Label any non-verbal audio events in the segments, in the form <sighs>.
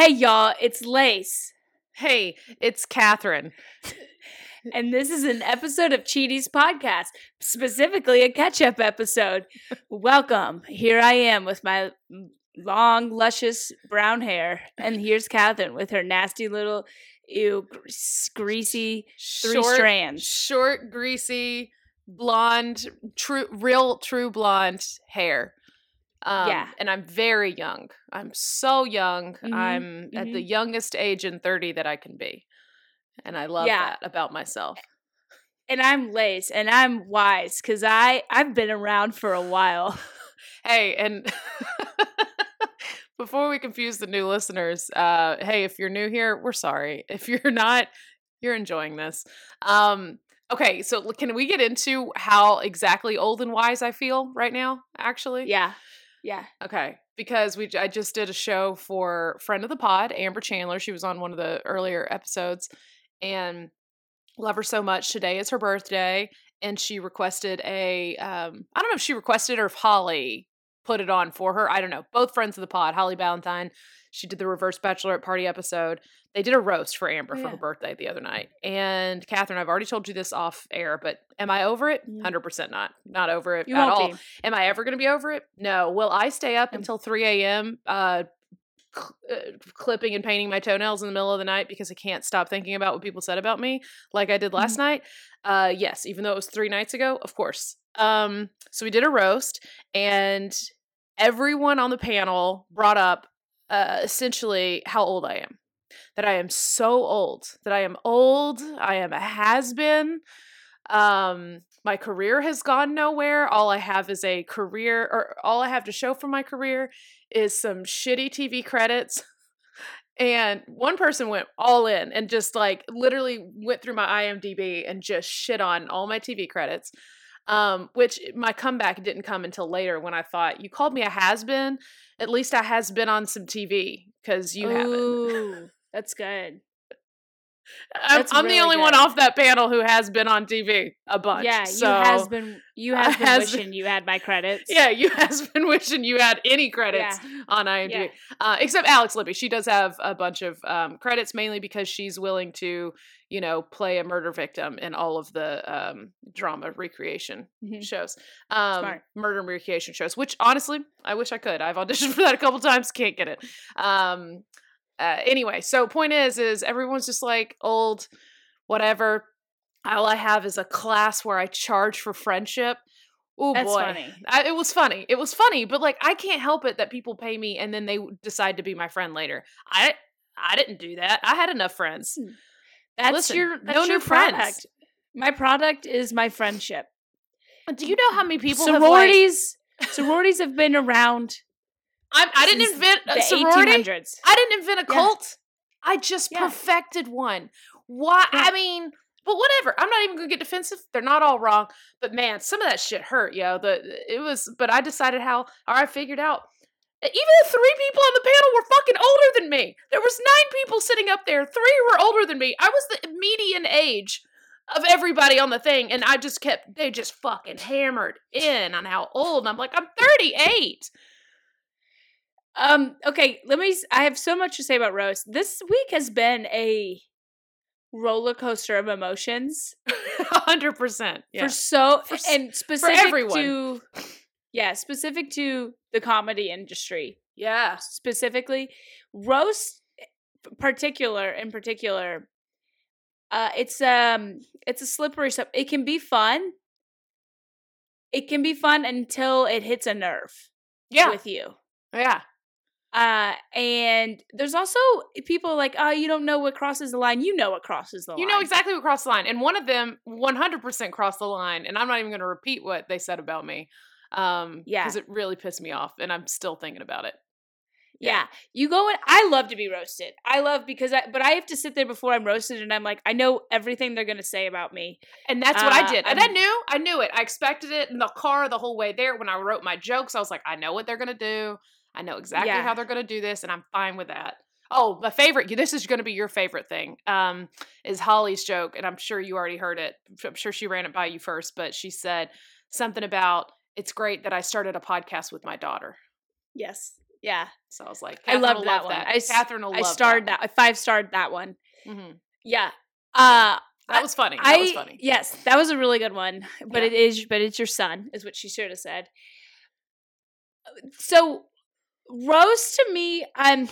Hey y'all, it's Lace, Hey, it's Catherine. <laughs> and this is an episode of Cheaties Podcast, specifically a catch-up episode. <laughs> Welcome. Here I am with my long, luscious brown hair, and here's Catherine with her nasty little, ew, greasy three Short- strands. Short, greasy, blonde, true, real, true blonde hair. Um, Yeah. And I'm very young. I'm so young. Mhm, I'm at the youngest age in 30 that I can be. And I love Yeah. that about myself. And I'm late and I'm wise because I I've been around for a while. <laughs> Hey, and <laughs> before we confuse the new listeners, uh, hey, if you're new here, we're sorry. If you're not, you're enjoying this. Um, okay, so can we get into how exactly old and wise I feel right now? Actually, Yeah, yeah. Okay, because we I just did a show for friend of the pod, Amber Chandler. She was on one of the earlier episodes, and love her so much. Today is her birthday, and she requested a um I don't know if she requested or if Holly put it on for her. I don't know. Both friends of the pod, Holly Valentine. She did the reverse bachelorette party episode. They did a roast for Amber for her birthday the other night. And Catherine, I've already told you this off air, but am I over it? Mm. Hundred percent not. Not over it You at all. be. Am I ever going to be over it? No. Will I stay up until 3 a.m. Uh, cl- uh, clipping and painting my toenails in the middle of the night because I can't stop thinking about what people said about me, like I did last Mm-hmm. night? Uh, yes, even though it was three nights ago, of course. Um, so we did a roast, and everyone on the panel brought up uh, essentially how old I am. That I am so old. That I am old. I am a has been. Um, my career has gone nowhere. All I have is a career, or all I have to show for my career is some shitty TV credits. And one person went all in and just like literally went through my IMDb and just shit on all my TV credits. Um, which my comeback didn't come until later when I thought you called me a has been. At least I has been on some TV because you haven't. That's good. I'm, I'm the really only one off that panel who has been on TV a bunch. Yeah, so, you has been you <laughs> has been has been- wishing you had my credits. Yeah, you <laughs> has been wishing you had any credits on IMDb. Yeah. Uh, except Alex Libby. She does have a bunch of um, credits, mainly because she's willing to, you know, play a murder victim in all of the um, drama recreation Mhm. shows, um, murder recreation shows. Which honestly, I wish I could. I've auditioned <laughs> for that a couple times, can't get it. Uh, anyway, so point is, is everyone's just like old, whatever. All I have is a class where I charge for friendship. Oh boy, funny. I, it was funny. It was funny, but like I can't help it that people pay me and then they decide to be my friend later. I I didn't do that. I had enough friends. That's Listen, your that's no your new friends. product. My product is my friendship. Do you know how many people have like? sororities sororities have been around I'm, I didn't invent the a sorority. 1800s. I didn't invent a Yeah. cult. I just Yeah. perfected one. Why? Yeah. I mean, but whatever. I'm not even gonna get defensive. They're not all wrong. But man, some of that shit hurt, yo. The it was. But I decided how. Or I figured out. Even the three people on the panel were fucking older than me. There was nine people sitting up there. Three were older than me. I was the median age of everybody on the thing, and I just kept. They just fucking hammered in on how old. I'm like, I'm 38. Um okay, let me I have so much to say about roast. This week has been a roller coaster of emotions <laughs> hundred percent. for so For and specific everyone. to yeah, specific to the comedy industry. yeah. specifically roast particular in particular uh it's um it's a slippery stuff it can be fun it can be fun until it hits a nerve Yeah. with you yeah. Uh and there's also people like oh you don't know what crosses the line you know what crosses the line You know exactly what crossed the line. And one of them 100% crossed the line. And I'm not even going to repeat what they said about me. Um, Yeah. Because it really pissed me off. And I'm still thinking about it. Yeah. You go in I love to be roasted. I love because I but I have to sit there before I'm roasted and I'm like, I know everything they're gonna say about me. And that's what I Uh, did. And I knew, I knew it. I expected it in the car the whole way there. When I wrote my jokes, I was like, I know what they're gonna do. I know exactly Yeah. how they're gonna do this, and I'm fine with that. Oh, my favorite. This is gonna be your favorite thing. Um, is Holly's joke, and I'm sure you already heard it. I'm sure she ran it by you first, but she said something about it's great that I started a podcast with my daughter. Yes. Yeah. So I was like, I will that love one. that. I Catherine will I love starred that. that. I five starred that one. Mhm. Yeah. Uh That was funny. That I was funny. yes, that was a really good one. But Yeah. it is but it's your son, is what she should have said. So roast to me, I'm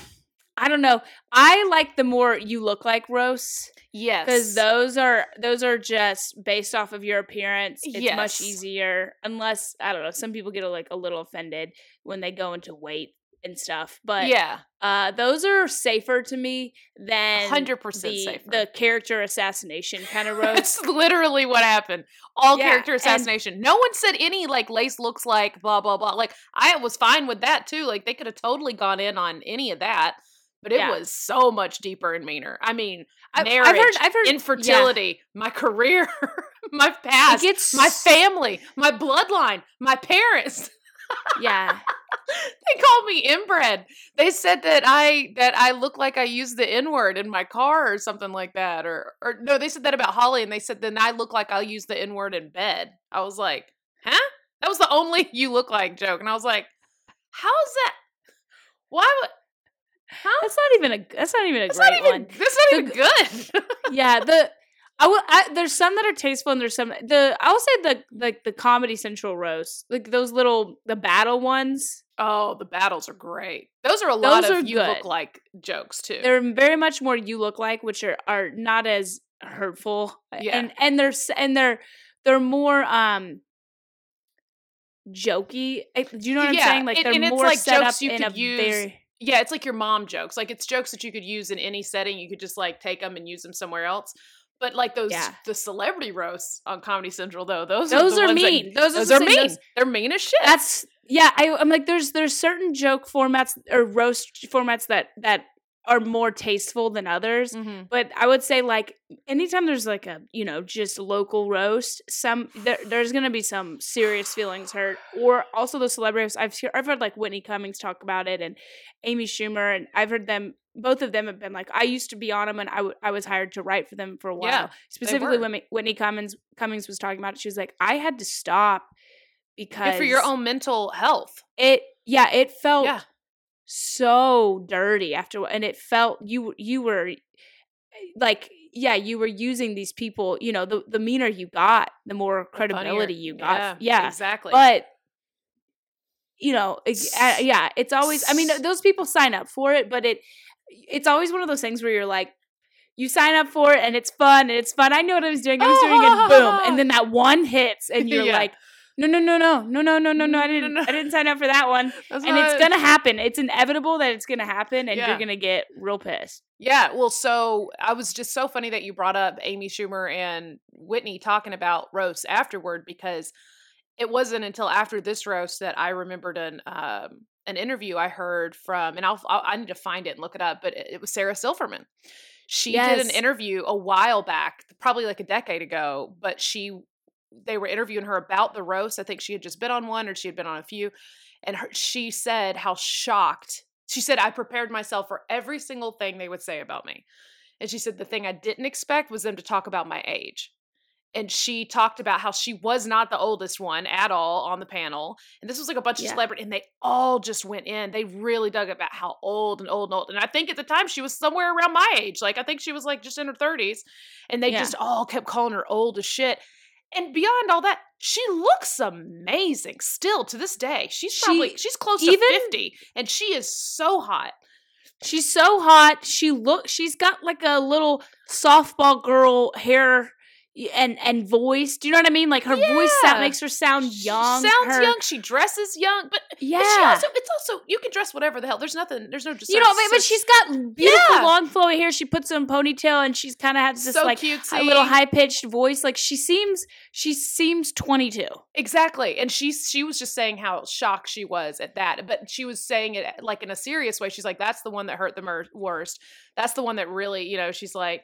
I don't know. I like the more you look like roasts Yes. because those are those are just based off of your appearance. It's Yes. much easier, unless I don't know. Some people get like a little offended when they go into weight and stuff. But yeah. uh, those are safer to me than 100% the, safer. The character assassination kind of <laughs> roast. That's literally what happened. All Yeah, character and- assassination. no one said any like Lace looks like blah blah blah. Like I was fine with that too. Like they could have totally gone in on any of that, but it Yeah. was so much deeper and meaner. I mean, I've- marriage, I've heard- I've heard- yeah. infertility, my career, <laughs> my past, my family, my bloodline, my parents. yeah. <laughs> they called me inbred. They said that I that I look like I use the N word in my car or something like that. Or or no, they said that about Holly, and they said then I look like I'll use the N word in bed. I was like, huh? That was the only <laughs> you look like joke, and I was like, how is that? Why would? Huh? That's not even a. That's not even a That's great not even. one. That's not The even good. Yeah, the I will. I, there's some that are tasteful, and there's some the I will say the like the Comedy Central roast, like those little the battle ones. oh, the battles are great. Those are a lot Those of are you look like jokes too. They're very much more you look like, which are are not as hurtful. Yeah. and and they're and they're they're more um jokey. Do you know what Yeah, I'm saying? Like they're more like set up you in a use very Yeah, it's like your mom jokes. Like it's jokes that you could use in any setting. You could just like take them and use them somewhere else. But like those Yeah. the celebrity roasts on Comedy Central though, those Those are, are ones that- mean. Those are are mean. those- They're mean as shit. that's yeah I, i'm like there's there's certain joke formats or roast formats that that are more tasteful than others Mhm. but i would say like anytime there's like a you know just local roast some there, there's gonna be some serious feelings hurt or also the celebrities i've heard, i've heard like whitney cummings talk about it and amy schumer and i've heard them both of them have been like i used to be on them and I, w- I was hired to write for them for a while Yeah, specifically when whitney cummings cummings was talking about it she was like i had to stop because Good for your own mental health. it yeah it felt Yeah. So dirty after and it felt you you were like yeah you were using these people you know the the meaner you got the more The credibility you got Yeah, yeah, exactly. but you know it- uh, yeah it's always i mean those people sign up for it but it it's always one of those things where you're like you sign up for it and it's fun and it's fun i know what i was doing i was doing it and boom and <laughs> then that one hits and you're Yeah. like no no no no no no no no no i didn't no. i didn't sign up for that one That's and it's gonna happen. It's inevitable that it's gonna happen, and Yeah. you're gonna get real pissed. Yeah, well, so I was just so funny that you brought up Amy Schumer and Whitney talking about roasts afterward because it wasn't until after this roast that I remembered an um, an interview I heard from, and I'll, I'll I need to find it and look it up, but it, it was Sarah Silverman. She did an interview a while back, probably like a decade ago, but she they were interviewing her about the roast. I think she had just been on one or she had been on a few, and her, she said how shocked. She said I prepared myself for every single thing they would say about me, and she said the thing I didn't expect was them to talk about my age. And she talked about how she was not the oldest one at all on the panel. And this was like a bunch Yeah. of celebrities, and they all just went in. They really dug about how old and old and old. And I think at the time she was somewhere around my age. Like I think she was like just in her 30s. And they Yeah. just all kept calling her old as shit. And beyond all that, she looks amazing still to this day. She's She- probably she's close even- to 50 and she is so hot. She's so hot. She look. She's got like a little softball girl hair. And and voice. Do you know what I mean? Like her voice that makes her sound young. She sounds her- young. She dresses young, but but Yeah. she also it's also you can dress whatever the hell. There's nothing. There's no just you know, but, but she's got beautiful Yeah. long flowy hair. She puts in ponytail, and she's kind of has this so like cutesy. a little high pitched voice. Like she seems, she seems twenty two. Exactly. And she she was just saying how shocked she was at that. But she was saying it like in a serious way. She's like, that's the one that hurt the mer- worst. That's the one that really, you know, she's like,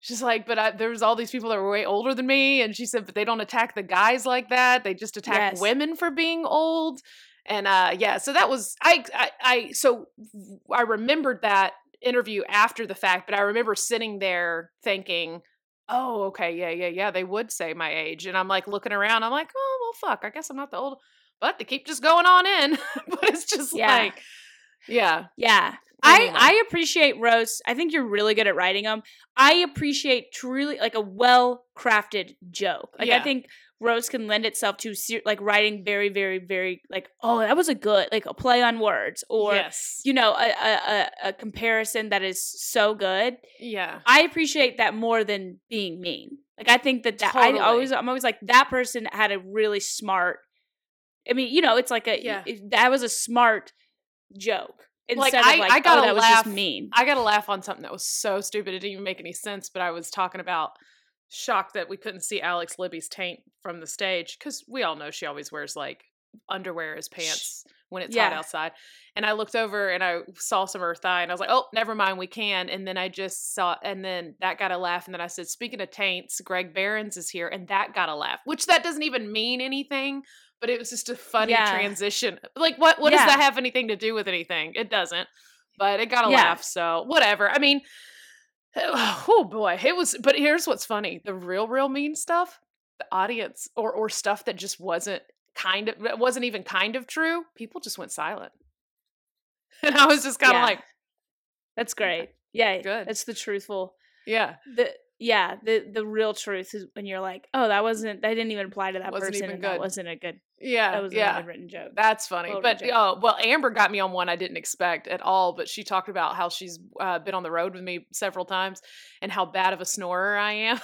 she's like, but I, there was all these people that were way older than me. And she said, but they don't attack the guys like that. They just attack Yes. women for being old. And uh yeah, so that was I I, I so I remembered that interview after the fact, but I remember sitting there thinking, oh, okay, yeah, yeah, yeah, they would say my age. And I'm like looking around, I'm like, oh, well, fuck, I guess I'm not the old, but they keep just going on in. <laughs> but it's just Yeah. like, yeah, Yeah. Anyway. I, I appreciate roasts. I think you're really good at writing them. I appreciate truly like a well crafted joke. Like I think roast can lend itself to ser- like writing very, very, very like oh that was a good like a play on words or yes, you know a, a a a comparison that is so good. yeah, I appreciate that more than being mean. Like I think that that Totally. I always I'm always like that person had a really smart. I mean, you know, it's like a Yeah. it- that was a smart joke Like, I- like I gotta oh that was laugh. just mean. I got to laugh on something that was so stupid. It didn't even make any sense. But I was talking about shocked that we couldn't see Alex Libby's taint from the stage because we all know she always wears like underwear as pants when it's hot outside. And I looked over and I saw some of her thigh and I was like, oh, never mind, we can. And then I just saw, and then that got a laugh. And then I said, speaking of taints, Greg Barons is here, and that got a laugh, which that doesn't even mean anything. But it was just a funny Yeah. transition. Like, what? What does that have anything to do with anything? It doesn't but it got a Yeah. laugh. So whatever. I mean, <sighs> oh boy, it was. But here's what's funny: the real, real mean stuff, the audience, or or stuff that just wasn't kind of wasn't even kind of true. People just went silent, <laughs> and I was just kind of Yeah. like, That's great. Yeah, Good. That's the truthful. yeah, The yeah, the the real truth is when you're like, oh, that wasn't that didn't even apply to that Wasn't person, even and that wasn't a good yeah, that was yeah. a written joke. That's funny. But oh, well, Amber got me on one I didn't expect at all. But she talked about how she's uh, been on the road with me several times and how bad of a snorer I am.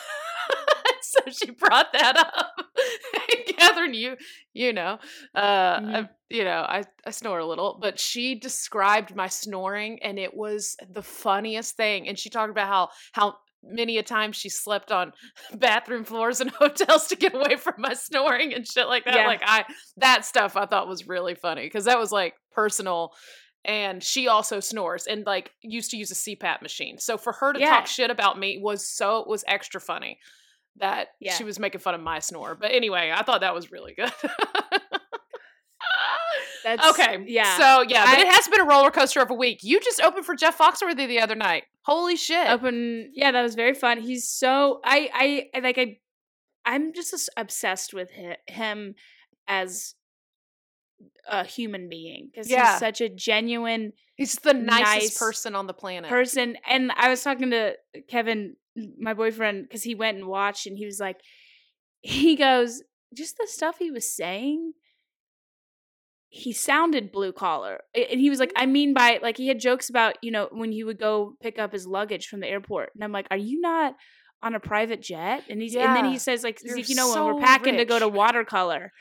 <laughs> so she brought that up. <laughs> Catherine, you you know, uh, Mhm. I, you know, I I snore a little, but she described my snoring, and it was the funniest thing. And she talked about how how many a time she slept on <laughs> bathroom floors in <laughs> hotels to get away from my snoring and shit like that. Yeah. Like I that stuff I thought was really funny because that was like personal. And she also snores and like used to use a CPAP machine. So for her to Yeah. talk shit about me was so was extra funny that Yeah. she was making fun of my snore. But anyway, I thought that was really good. <laughs> That's okay. Yeah. So yeah, but I- it has been a roller coaster of a week. You just opened for Jeff Foxworthy the other night. Holy shit. open yeah that was very fun he's so i i, like i i'm just as obsessed with him as a human being because Yeah. he's such a genuine He's the nicest nice person on the planet. person and i was talking to kevin my boyfriend because he went and watched and he was like he goes just the stuff he was saying he sounded blue collar and he was like i mean by like he had jokes about you know when he would go pick up his luggage from the airport and i'm like are you not on a private jet? And he's and then he says like he's You're like, you know so when we're packing to go to watercolor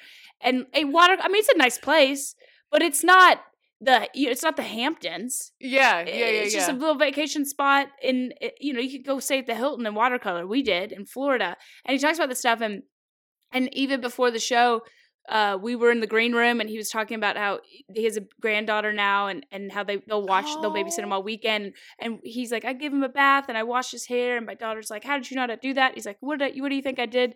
and a water i mean it's a nice place but it's not the you- it's not the hamptons. Yeah, yeah, yeah, it's yeah. just a little vacation spot in eh, you know you could go stay at the hilton in watercolor we did in florida and he talks about this stuff and and even before the show uh we were in the green room and he was talking about how he has a granddaughter now and and how they they'll watch they'll babysit him Oh. all weekend. And he's like i give him a bath and i wash his hair. And my daughter's like how did you know how to do that? He's like what did I, what do you think i did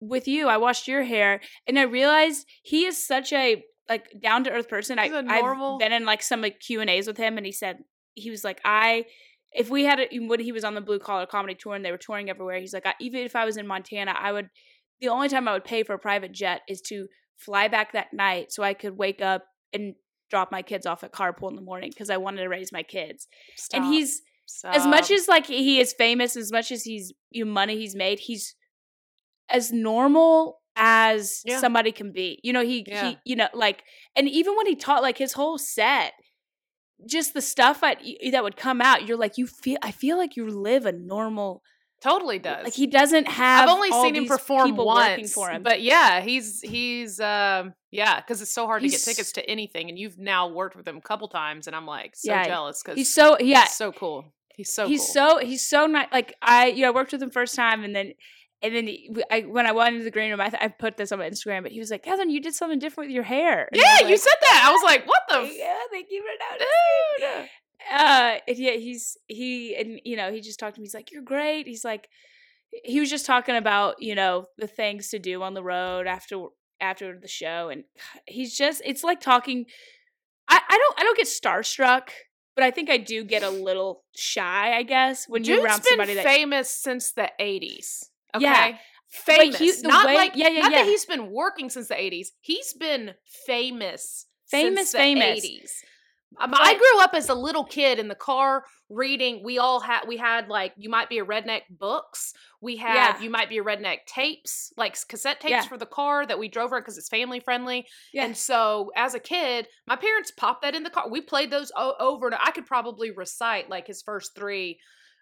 with you? I washed your hair. And i realized he is such a like down to earth person. I, He's a normal- i've been in like some like q and a's with him and he said he was like i if we had a, when he was on the blue collar comedy tour and they were touring everywhere he's like I, even if i was in montana i would the only time i would pay for a private jet is to fly back that night so i could wake up and drop my kids off at carpool in the morning because i wanted to raise my kids and Stop. he's as much as like he is famous as much as he's you know, money he's made he's as normal as Yeah. somebody can be you know he Yeah. he you know like and even when he taught like his whole set just the stuff I, that would come out you're like you feel i feel like you live a normal Totally does. Like he doesn't have. I've only all seen him perform once, for him. but yeah, he's he's um yeah, because it's so hard to get tickets to anything, and you've now worked with him a couple times, and I'm like so Yeah, jealous because he's so yeah. he's so cool. He's so he's cool. so he's so nice. Like I, you know, I worked with him first time, and then and then he- I, when I went into the green room, I, th- I put this on my Instagram. But he was like, "Kevin, you did something different with your hair." And yeah, was you said that. I was like, what the f- yeah, thank you for noticing. dude? Uh and yeah he's he and you know he just talked to me he's like you're great he's like he was just talking about you know the things to do on the road after after the show and <sighs> he's just it's like talking i i don't i don't get starstruck but i think i do get a little shy i guess when you're around somebody that famous since the 80s. Okay. Yeah, Famous. he- not way- like yeah, yeah, not yeah. that he's been working since the 80s. He's been famous. Famous, since the famous. 80s. I grew up as a little kid in the car reading. We all had we had like you might be a redneck books. We had Yeah. you might be a redneck tapes, like cassette tapes Yeah. for the car that we drove around because it's family friendly. Yeah. And so as a kid, my parents popped that in the car. We played those o- over and I could probably recite like his first three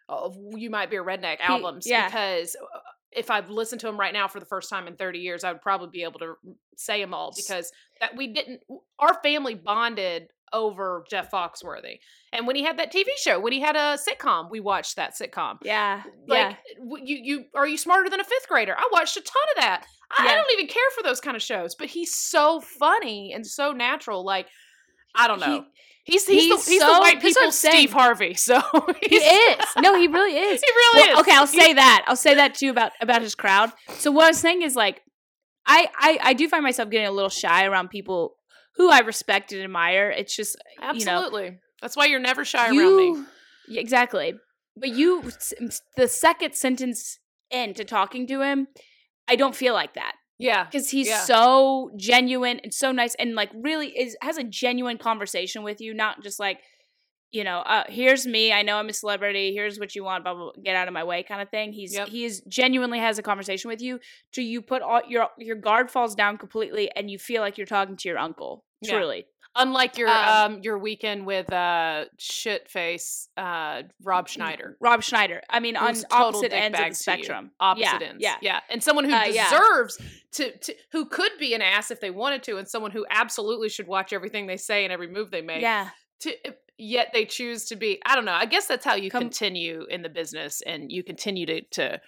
of you might be a redneck albums yeah. because uh, if I've listened to him right now for the first time in 30 years, I would probably be able to say them all because that we didn't our family bonded over Jeff Foxworthy. And when he had that TV show, when he had a sitcom, we watched that sitcom. yeah Like yeah you you are you smarter than a fifth grader? I watched a ton of that. I, I don't even care for those kind of shows, but he's so funny and so natural. Like I don't He- know. he's he's, he's the, he's so- the white that's what I'm people's Steve. Harvey. <laughs> So he is <laughs> no he really is He really Well, is. Okay, I'll say that. I'll say that too about about his crowd. So what I was saying is like, I I, I do find myself getting a little shy around people who I respect and admire. It's just you know, Absolutely. That's why you're never shy around me. Yeah, exactly. But you, the second sentence into talking to him, I don't feel like that Yeah. because he's Yeah. so genuine and so nice and like really is has a genuine conversation with you, not just like you know, uh, here's me. I know I'm a celebrity. Here's what you want. Blah, blah, blah, get out of my way, kind of thing. He's Yep. he is genuinely has a conversation with you. To you put all your your guard falls down completely, and you feel like you're talking to your uncle. Yeah. Truly, Unlike your Um, um, your weekend with uh shit face uh Rob Schneider. Rob Schneider. I mean, on opposite ends of the dickbag to you. spectrum. Opposite yeah, ends. Yeah, Yeah. And someone who Uh, yeah. deserves to, to who could be an ass if they wanted to, and someone who absolutely should watch everything they say and every move they make. yeah. To yet they choose to be I don't know. I guess that's how you Com- continue in the business and you continue to to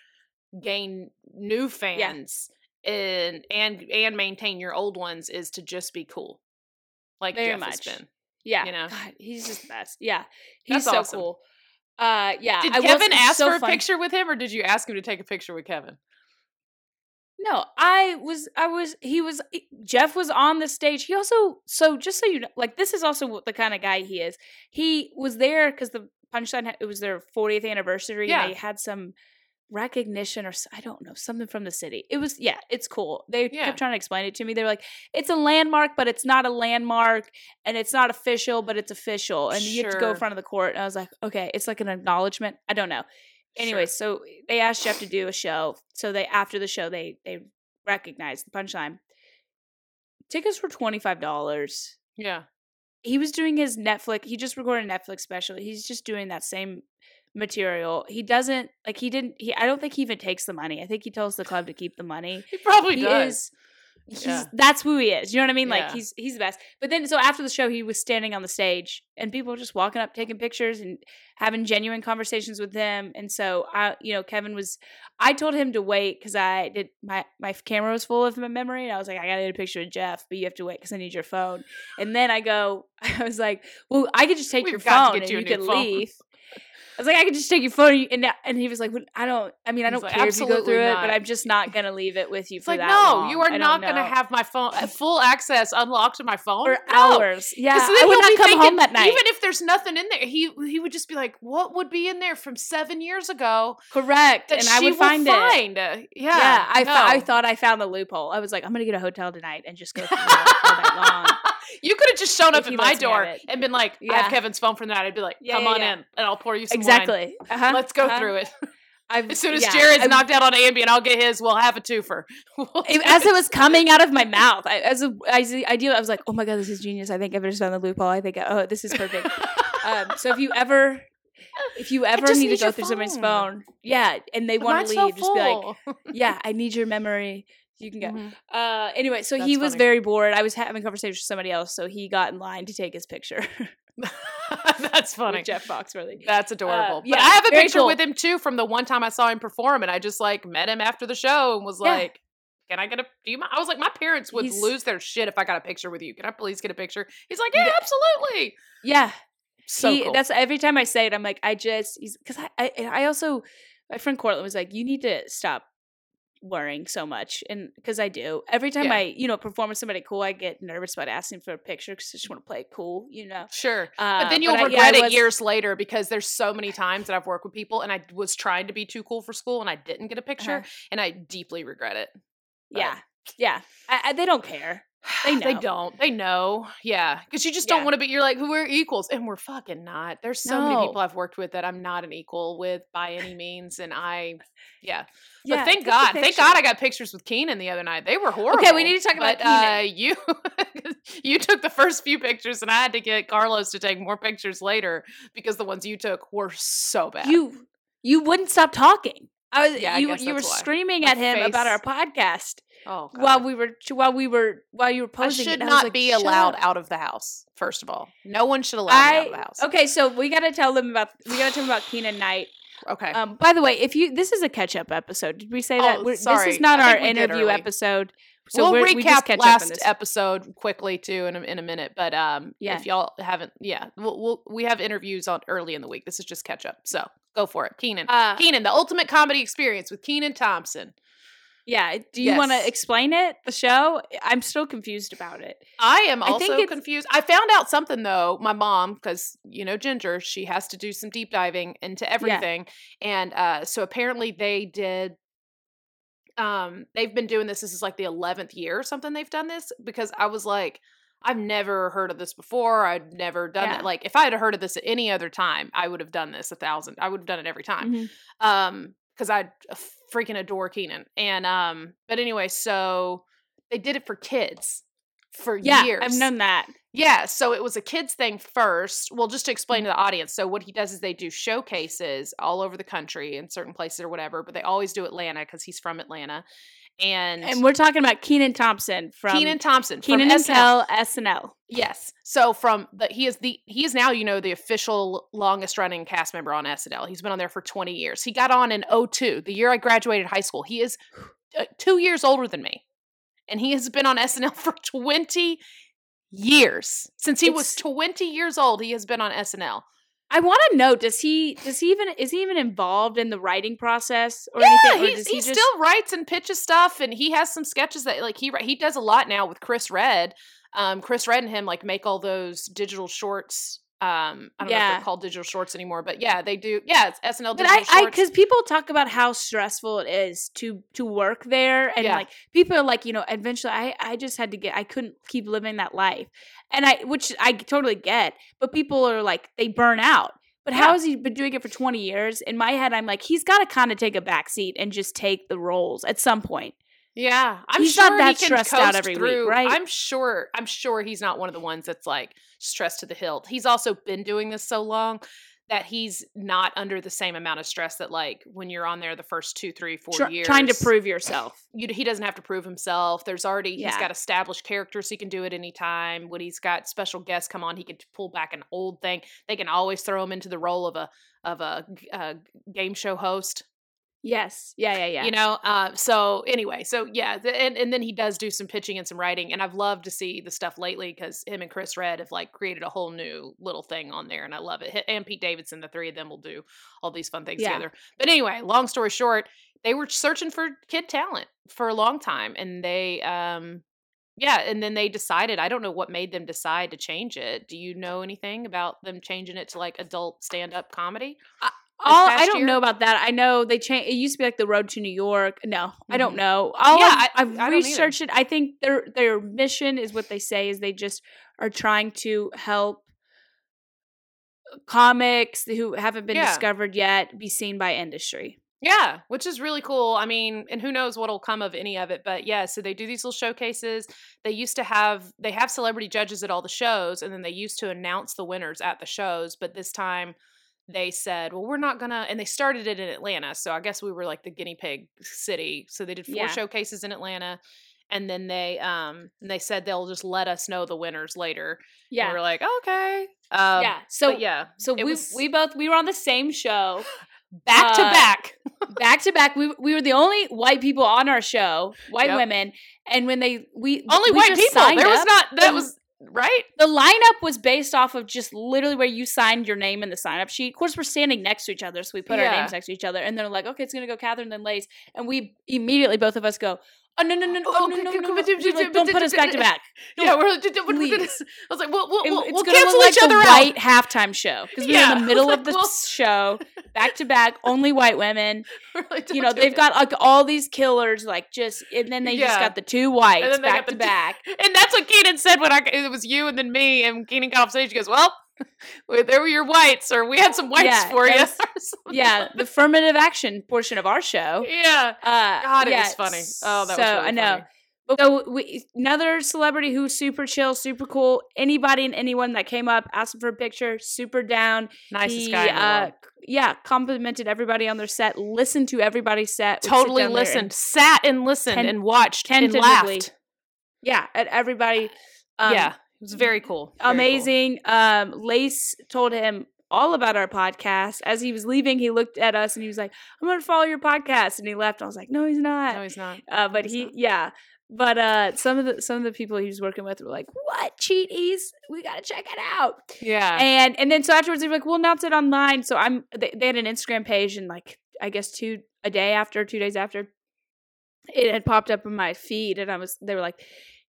gain new fans and and and maintain your old ones is to just be cool. Like Very Jeff much. has been. Yeah, You know? God, he's just the best. Yeah, he's That's so awesome. cool. Uh, yeah. Did I Kevin ask so for a funny. picture with him, or did you ask him to take a picture with Kevin? No, I was. I was. He was. Jeff was on the stage. He also. So just so you know, like this is also what the kind of guy he is. He was there because the Punchline. It was their 40th anniversary. Yeah. and they had some recognition or I don't know something from the city. It was yeah, it's cool. They Yeah. kept trying to explain it to me. They were like, it's a landmark, but it's not a landmark, and it's not official, but it's official, and you have to go in front of the court. And I was like, okay, it's like an acknowledgement. I don't know. Anyway, so they asked Jeff to do a show. So they after the show they they recognized the punchline. Tickets were twenty five dollars. Yeah. He was doing his Netflix. He just recorded a Netflix special. He's just doing that same material. He doesn't like he didn't. He I don't think he even takes the money. I think he tells the club to keep the money <laughs> He probably he does. is he's Yeah. that's who he is you know what i mean like Yeah. he's he's the best but then so after the show he was standing on the stage and people were just walking up taking pictures and having genuine conversations with him and so i you know kevin was i told him to wait because i did my my camera was full of my memory and i was like i gotta get a picture of jeff but you have to wait because i need your phone and then i go <laughs> i was like well i could just take We've your phone and you you, a new could phone." leave was like, I could just take your phone, and and he was like, I don't. I mean, I don't like, care if you go "Absolutely through it, but I'm just not gonna leave it with you It's for like, that no, long. you are not going to have my phone <laughs> full access unlocked to my phone for No. hours. Yeah, then I would not come thinking, home that night. Even if there's nothing in there, he he would just be like, "What would be in there from seven years ago Correct, that and she I would will find it. find?" Uh, Yeah, Yeah, I, no. thought I thought I found the loophole. I was like, I'm gonna get a hotel tonight and just go <laughs> all night long. You could have just shown up at my lets me have door and been like, "I have Kevin's phone for the night." I'd be like, Yeah, "Come yeah, on yeah. in, and I'll pour you some wine. exactly. Uh-huh, Let's go uh-huh. through it." I've, As soon as yeah, Jared's I- knocked out on Ambien, I'll get his. We'll have a twofer. <laughs> As it was coming out of my mouth, I, as a, as the idea, I was like, "Oh my god, this is genius! I think I've just found the loophole. I think, oh, this is perfect." <laughs> um, so if you ever, if you ever need to go through somebody's phone. phone, yeah, and they want to so leave, just be like, <laughs> yeah, I need your memory. You can go. Mhm. Uh, anyway, so he was funny. very bored. I was having a conversation with somebody else, so he got in line to take his picture. <laughs> That's <laughs> funny. with Jeff Foxworthy. That's adorable. Uh, yeah, but I have a picture cool. with him too from the one time I saw him perform, and I just like met him after the show and was Yeah. like, "Can I get a? Do you mind?" I was like, "My parents would He's- lose their shit if I got a picture with you. Can I please get a picture?" He's like, "Yeah, Yeah. absolutely." Yeah, So he, cool. that's every time I say it, I'm like, I just because I, I I also my friend Cortland was like, you need to stop worrying so much, and because I do every time Yeah. I you know perform with somebody cool, I get nervous about asking for a picture because I just want to play it cool, you know. Sure. Uh, but then you'll I- yeah, regret I it was- years later because there's so many times that I've worked with people and I was trying to be too cool for school and I didn't get a picture Uh-huh. and I deeply regret it. Yeah, yeah, I, I, they don't care. They <sighs> They don't. They know. Yeah. Because you just Yeah. don't want to be, you're like, we're equals. And we're fucking not. There's so many people I've worked with that I'm not an equal with by any means. And I, yeah. But thank God. Thank. God I got pictures with Kenan the other night. They were horrible. Okay, we need to talk about but, uh, you, <laughs> you took the first few pictures and I had to get Carlos to take more pictures later because the ones you took were so bad. You you wouldn't stop talking. I was Yeah, I you guess you were why. screaming My at him about our podcast oh, God. while we were while we were while you were I posting. it, should I not like, be allowed up." out of the house. First of all, no one should allow me out of the house. okay, so we got to tell them about we got to tell them about Kenan night. Okay. Um, by the way, if you this is a catch up episode, did we say that? Oh, We're- This is not I our think we did interview episode. So we'll we recap catch last episode quickly too in a, in a minute, but um, Yeah. if y'all haven't, yeah, we'll, we'll we have interviews on early in the week. This is just catch up, so go for it, Kenan. Uh, Kenan, the ultimate comedy experience with Kenan Thompson. yeah, do you want to explain it? The show? I'm still confused about it. I am I also it's- confused. I found out something though. My mom, because you know Ginger, she has to do some deep diving into everything, and uh, so apparently they did. Um, they've been doing this. This is like the eleventh year or something. They've done this because I was like, I've never heard of this before. I'd never done Yeah. it. Like if I had heard of this at any other time, I would have done this a thousand. I would have done it every time Mhm. um because i freaking adore kenan and um but anyway so they did it for kids for Yeah, years I've known that. yeah so it was a kids thing first well just to explain to the audience so what he does is they do showcases all over the country in certain places or whatever but they always do atlanta because he's from atlanta and, And we're talking about Kenan Thompson from kenan thompson Kenan from SNL. SNL. Yes. So from the he is the he is now, you know, the official longest running cast member on SNL. He's been on there for 20 years. He got on in 02, the year I graduated high school. He is uh, 2 years older than me. And he has been on SNL for 20 years. Since he was 20 years old, he has been on SNL. I want to know does he does he even is he even involved in the writing process or Yeah, anything? Or does he, he just still writes and pitches stuff, and he has some sketches that like he he does a lot now with Chris Redd. Um, Chris Redd and him like make all those digital shorts. Um, I don't know if they're called digital shorts anymore, but yeah, they do. Yeah, it's SNL But digital I, because people talk about how stressful it is to to work there, and Yeah. like people are like, you know, eventually, I, I just had to get, I couldn't keep living that life, and I, which I totally get, but people are like, they burn out. But how has he been doing it for twenty years? In my head, I'm like, he's got to kind of take a back seat and just take the roles at some point. Yeah, I'm he's sure not that he can stressed out every week, through. right? I'm sure. I'm sure he's not one of the ones that's like stressed to the hilt. He's also been doing this so long that he's not under the same amount of stress that like when you're on there the first two, three, four Tr- years trying to prove yourself. you, he doesn't have to prove himself. There's already he's got established characters. He can do it anytime. When he's got special guests come on, he can pull back an old thing. They can always throw him into the role of a of a game show host. Yes. Yeah. Yeah. Yeah. You know. Uh, so anyway, so yeah, the, and and then he does do some pitching and some writing, and I've loved to see the stuff lately because him and Chris Redd have like created a whole new little thing on there, and I love it. And Pete Davidson, the three of them will do all these fun things Yeah. together. But anyway, long story short, they were searching for kid talent for a long time, and they um yeah, and then they decided. I don't know what made them decide to change it. Do you know anything about them changing it to like adult stand up comedy? All, I don't year? know about that. I know they changed. It used to be like the Road to New York. No, I don't Mhm. know. All Yeah, I've, I- I've I researched it. I think their their mission is what they say is they just are trying to help comics who haven't been Yeah. discovered yet be seen by industry. Yeah, which is really cool. I mean, and who knows what'll come of any of it, but yeah, so they do these little showcases. They used to have they have celebrity judges at all the shows and then they used to announce the winners at the shows, but this time they said, "Well, we're not gonna," and they started it in Atlanta, so I guess we were like the guinea pig city. So they did four Yeah. showcases in Atlanta, and then they um and they said they'll just let us know the winners later. And Yeah. we are like, okay, um, yeah. So yeah, so we was we both we were on the same show. <laughs> back to uh, back. <laughs> back to back. We we were the only white people on our show, white Yep. women, and when they we Only we white people. There was up, not that was right. the lineup was based off of just literally where you signed your name in the sign up sheet. Of course, we're standing next to each other, so we put our names next to each other, and they're like, "Okay, it's gonna go Catherine, then Lace," and we immediately both of us go. Oh no no no no Oh, no no no! no. d- We were like, Don't put us back to back. <laughs> Yeah, we're. like, Please. <laughs> I was like, we'll, we'll, we'll, we'll cancel like each other the out. white halftime show because we were Yeah, in the <laughs> middle was of the well- show, back to back, only white women. Like, you know they've it." got like all these killers like just and then they just got the two whites back to two- back And that's what Kenan said when I it was you and then me and Kenan got off stage. He goes, "Well, well, there were your whites, or we had some whites Yeah, for you." <laughs> yeah the affirmative action portion of our show yeah. uh God, it was funny. Oh, that so was really i know funny. So we, another celebrity who's super chill super cool anybody and anyone that came up asked him for a picture super down Nicest He, guy uh, yeah complimented everybody on their set listened to everybody's set Totally listened, sat and listened ten- and watched and laughed. yeah at everybody um, yeah, it was very cool. Very cool. amazing. Um, Lace told him all about our podcast. As he was leaving, he looked at us and he was like, "I'm going to follow your podcast," and he left. I was like, "No, he's not." No, he's not. uh, but he's he, not. yeah. But uh, some of the some of the people he was working with were like, "What cheaties? We gotta check it out." Yeah. And and then so afterwards they were like, "We'll announce it online." So I'm they, they had an Instagram page and like I guess two a day after, two days after, it had popped up in my feed, and I was they were like,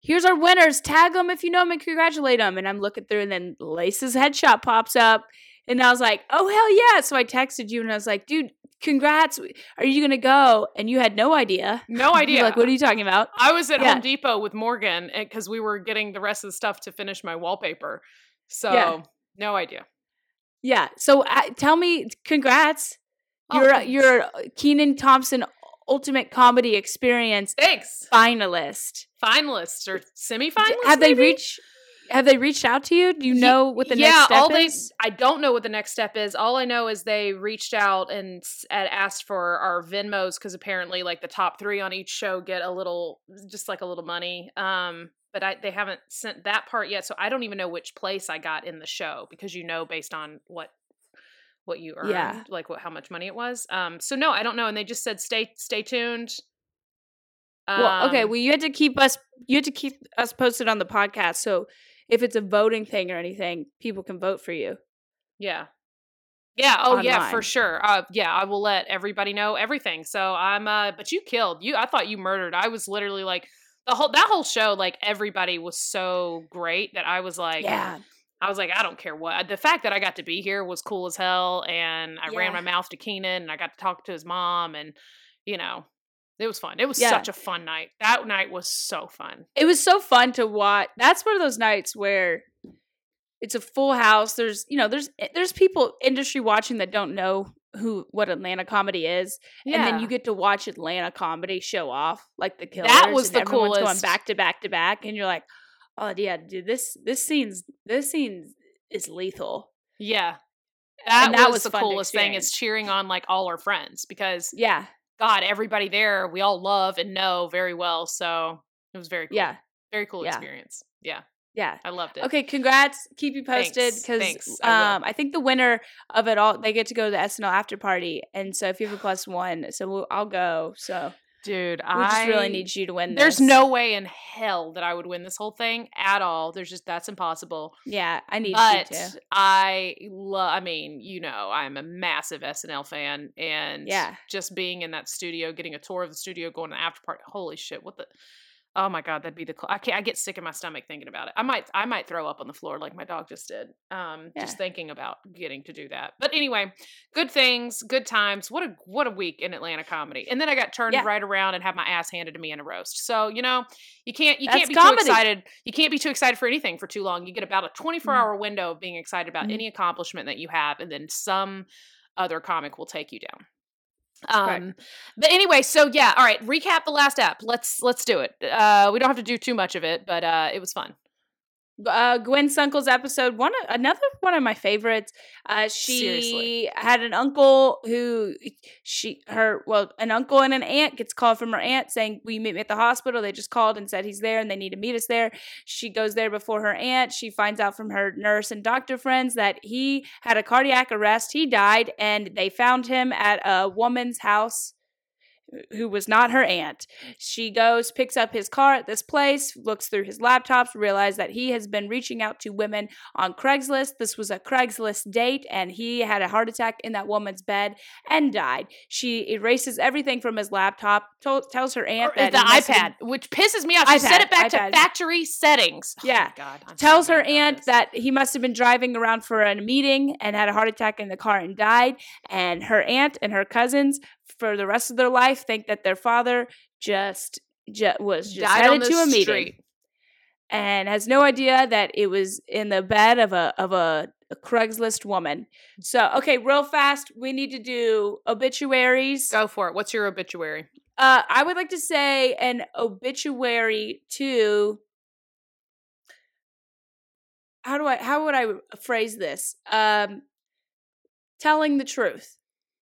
"Here's our winners. Tag them if you know them and congratulate them." And I'm looking through, and then Lace's headshot pops up, and I was like, "Oh hell yeah!" So I texted you, and I was like, "Dude, congrats. Are you gonna go?" And you had no idea. no <laughs> idea. like, what are you talking about? I was at Yeah. Home Depot with Morgan because we were getting the rest of the stuff to finish my wallpaper. So Yeah. no idea. Yeah. So uh, tell me, congrats. Oh, you're thanks. you're Kenan Thompson Ultimate Comedy Experience Thanks. finalist. Finalists or semifinalists? have they maybe? reached? Have they reached out to you? Do you know what the yeah, next step all is? they I don't know what the next step is. All I know is they reached out and, and asked for our Venmos because apparently, like the top three on each show get a little, just like a little money. Um, but I they haven't sent that part yet, so I don't even know which place I got in the show because you know based on what what you earned, Yeah. like what how much money it was. Um, so no, I don't know, and they just said stay stay tuned. well, okay. Um, Well, you had to keep us. You had to keep us posted on the podcast. So if it's a voting thing or anything, people can vote for you. Yeah. Yeah. Oh, yeah, for sure. Uh, yeah, I will let everybody know everything. So I'm. Uh, but you killed. You. I thought you murdered. I was literally like the whole that whole show. Like everybody was so great that I was like, yeah. I was like, I don't care what. The fact that I got to be here was cool as hell, and I Yeah. ran my mouth to Kenan, and I got to talk to his mom, and you know, it was fun. It was Yeah. such a fun night. That night was so fun. it was so fun to watch. That's one of those nights where it's a full house. There's you know there's eh, there's people industry watching that don't know who what Atlanta comedy is, and then you get to watch Atlanta comedy show off like the killers. That was and the coolest. going back to back to back, and you're like, oh yeah, dude, this this scene's this scene is lethal. yeah. That, And that was, was the coolest thing. Is cheering on like all our friends because Yeah, God, everybody there we all love and know very well. So it was very cool. yeah, Very cool Yeah. experience. Yeah. yeah. I loved it. Okay, congrats. Keep you posted because I um, I think the winner of it all they get to go to the SNL after party, and so if you have a plus one, so we'll, I'll go. So Dude, we I just really need you to win. There's no way in hell that I would win this whole thing at all. There's just that's impossible. yeah, I need you to. I love I mean, you know, I'm a massive SNL fan and Yeah. just being in that studio, getting a tour of the studio, going to the after party. Holy shit, what the Oh my god, that'd be the cl- I can't I get sick in my stomach thinking about it. I might I might throw up on the floor like my dog just did. Um Yeah. just thinking about getting to do that. But anyway, good things, good times. What a what a week in Atlanta comedy. And then I got turned Yeah. right around and had my ass handed to me in a roast. So, you know, you can't you That's can't be comedy. too excited. You can't be too excited for anything for too long. You get about a 24 hour window of being excited about Mhm. any accomplishment that you have and then some other comic will take you down. Um but anyway, so yeah, all right, recap the last app. Let's let's do it. Uh we don't have to do too much of it, but uh it was fun. Uh, Gwen Sunkel's episode, one another one of my favorites. Uh, she Seriously. had an uncle who she her well an uncle and an aunt gets called from her aunt saying we meet me at the hospital. They just called and said he's there and they need to meet us there. She goes there before her aunt. She finds out from her nurse and doctor friends that he had a cardiac arrest. He died and they found him at a woman's house who was not her aunt. She goes, picks up his car at this place, looks through his laptops, realizes that he has been reaching out to women on Craigslist. This was a Craigslist date, and he had a heart attack in that woman's bed and died. She erases everything from his laptop, to- tells her aunt Or that the he must have iPad, which pisses me off. She set it back iPad. to factory settings. Oh my Yeah. God. I'm so tells her aunt this. that he must have been driving around for a meeting and had a heart attack in the car and died. And her aunt and her cousins, for the rest of their life, think that their father just, ju- was just died headed to a meeting and has no idea that it was in the bed of a of a, a Craigslist woman. So, okay, real fast, we need to do obituaries. Go for it. What's your obituary? Uh, I would like to say an obituary to. How do I? How would I phrase this? Um, telling the truth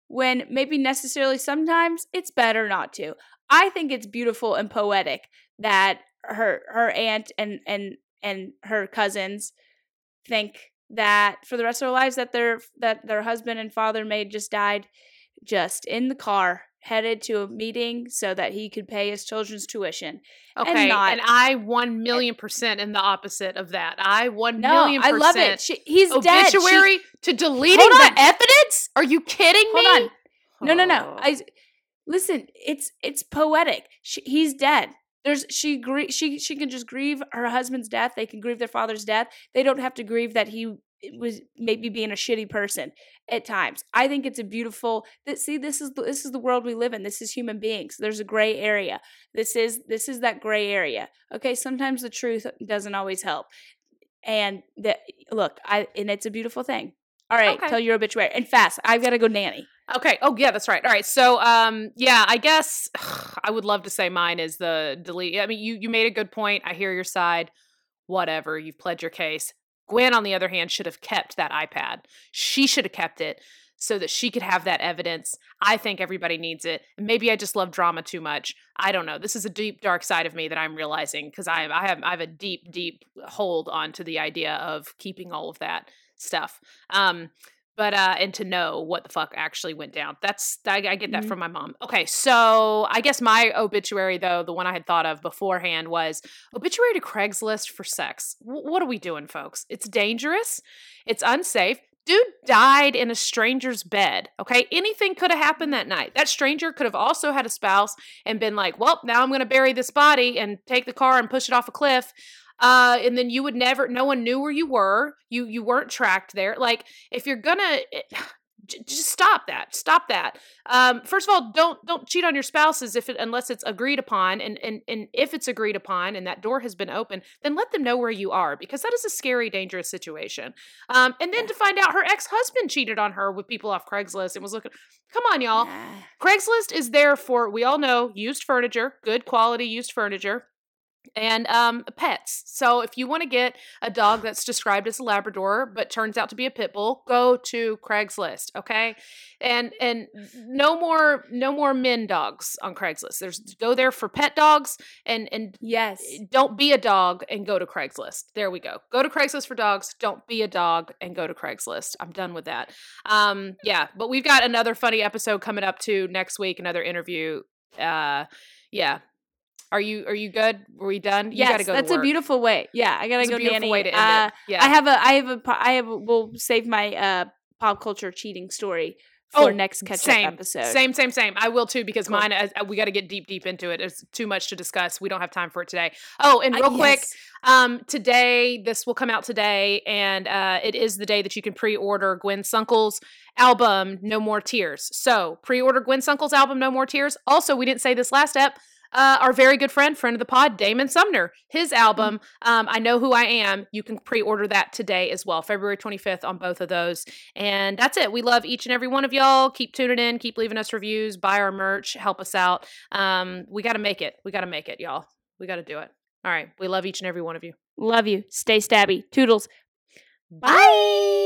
when maybe necessarily sometimes it's better not to. I think it's beautiful and poetic that her her aunt and and and her cousins think that for the rest of their lives that their that their husband and father have just died just in the car headed to a meeting so that he could pay his children's tuition. Okay, And and, I one million percent in the opposite of that. I one No, million I love it. She, he's dead. She- obituary to deleting the evidence. Are you kidding me? Hold on. No, no, no. Oh. I listen. It's it's poetic. She, he's dead. There's she she she can just grieve her husband's death. They can grieve their father's death. They don't have to grieve that he was maybe being a shitty person at times. I think it's a beautiful. That see, this is the, this is the world we live in. This is human beings. There's a gray area. This is this is that gray area. Okay, sometimes the truth doesn't always help. And that look, I and it's a beautiful thing. All right, Okay. tell your obituary and fast. I've got to go nanny. Okay. Oh, yeah, that's right. All right. So, um, yeah, I guess <sighs> I would love to say mine is the delete. I mean, you you made a good point. I hear your side. Whatever. You've pled your case. Gwen, on the other hand, should have kept that iPad. She should have kept it so that she could have that evidence. I think everybody needs it. Maybe I just love drama too much. I don't know. This is a deep, dark side of me that I'm realizing because I, I have I have a deep, deep hold onto the idea of keeping all of that stuff. Um, but uh and to know what the fuck actually went down. That's i, I get that Mhm. from my mom. Okay so i guess my obituary though the one i had thought of beforehand was obituary to craigslist for sex. W- what are we doing folks? It's dangerous. It's unsafe. Dude died in a stranger's bed okay? Anything could have happened that night. That stranger could have also had a spouse and been like well now i'm going to bury this body and take the car and push it off a cliff uh and then you would never no one knew where you were you you weren't tracked there like if you're gonna <sighs> it, just stop that stop that. Um first of all don't don't cheat on your spouses if it unless it's agreed upon and and and if it's agreed upon and that door has been open then let them know where you are because that is a scary dangerous situation. Um and then to find out her ex-husband cheated on her with people off craigslist and was looking come on y'all. Nah. Craigslist is there for we all know used furniture, good quality used furniture, and um, pets. So if you want to get a dog that's described as a Labrador but turns out to be a pit bull, go to Craigslist, okay? And and no more no more men dogs on Craigslist. There's go there for pet dogs and and Yes. don't be a dog and go to Craigslist. There we go. Go to Craigslist for dogs. Don't be a dog and go to Craigslist. I'm done with that. Um, yeah, but we've got another funny episode coming up too next week. Another interview. Uh, yeah. Are you are you good? Were we done? You yes, go. that's a beautiful way. Yeah, I gotta It's a go beautiful nanny. way to end uh, it. Yeah. I have a, I have a I have. A, we'll save my uh, pop culture cheating story for Oh, next catch same, up episode. Same, same, same. I will too because Cool. mine. uh, we got to get deep, deep into it. There's too much to discuss. We don't have time for it today. Oh, and Uh, real quick, yes. Um, today, this will come out today, and uh, it is the day that you can pre-order Gwen Sunkel's album, No More Tears. So pre-order Gwen Sunkel's album, No More Tears. Also, we didn't say this last ep. Uh, our very good friend, friend of the pod, Damon Sumner, his album, um, I Know Who I Am. You can pre order that today as well, February 25th on both of those. And that's it. We love each and every one of y'all. Keep tuning in, keep leaving us reviews, buy our merch, help us out. Um, we got to make it. We got to make it, y'all. We got to do it. All right. We love each and every one of you. Love you. Stay stabby. Toodles. Bye.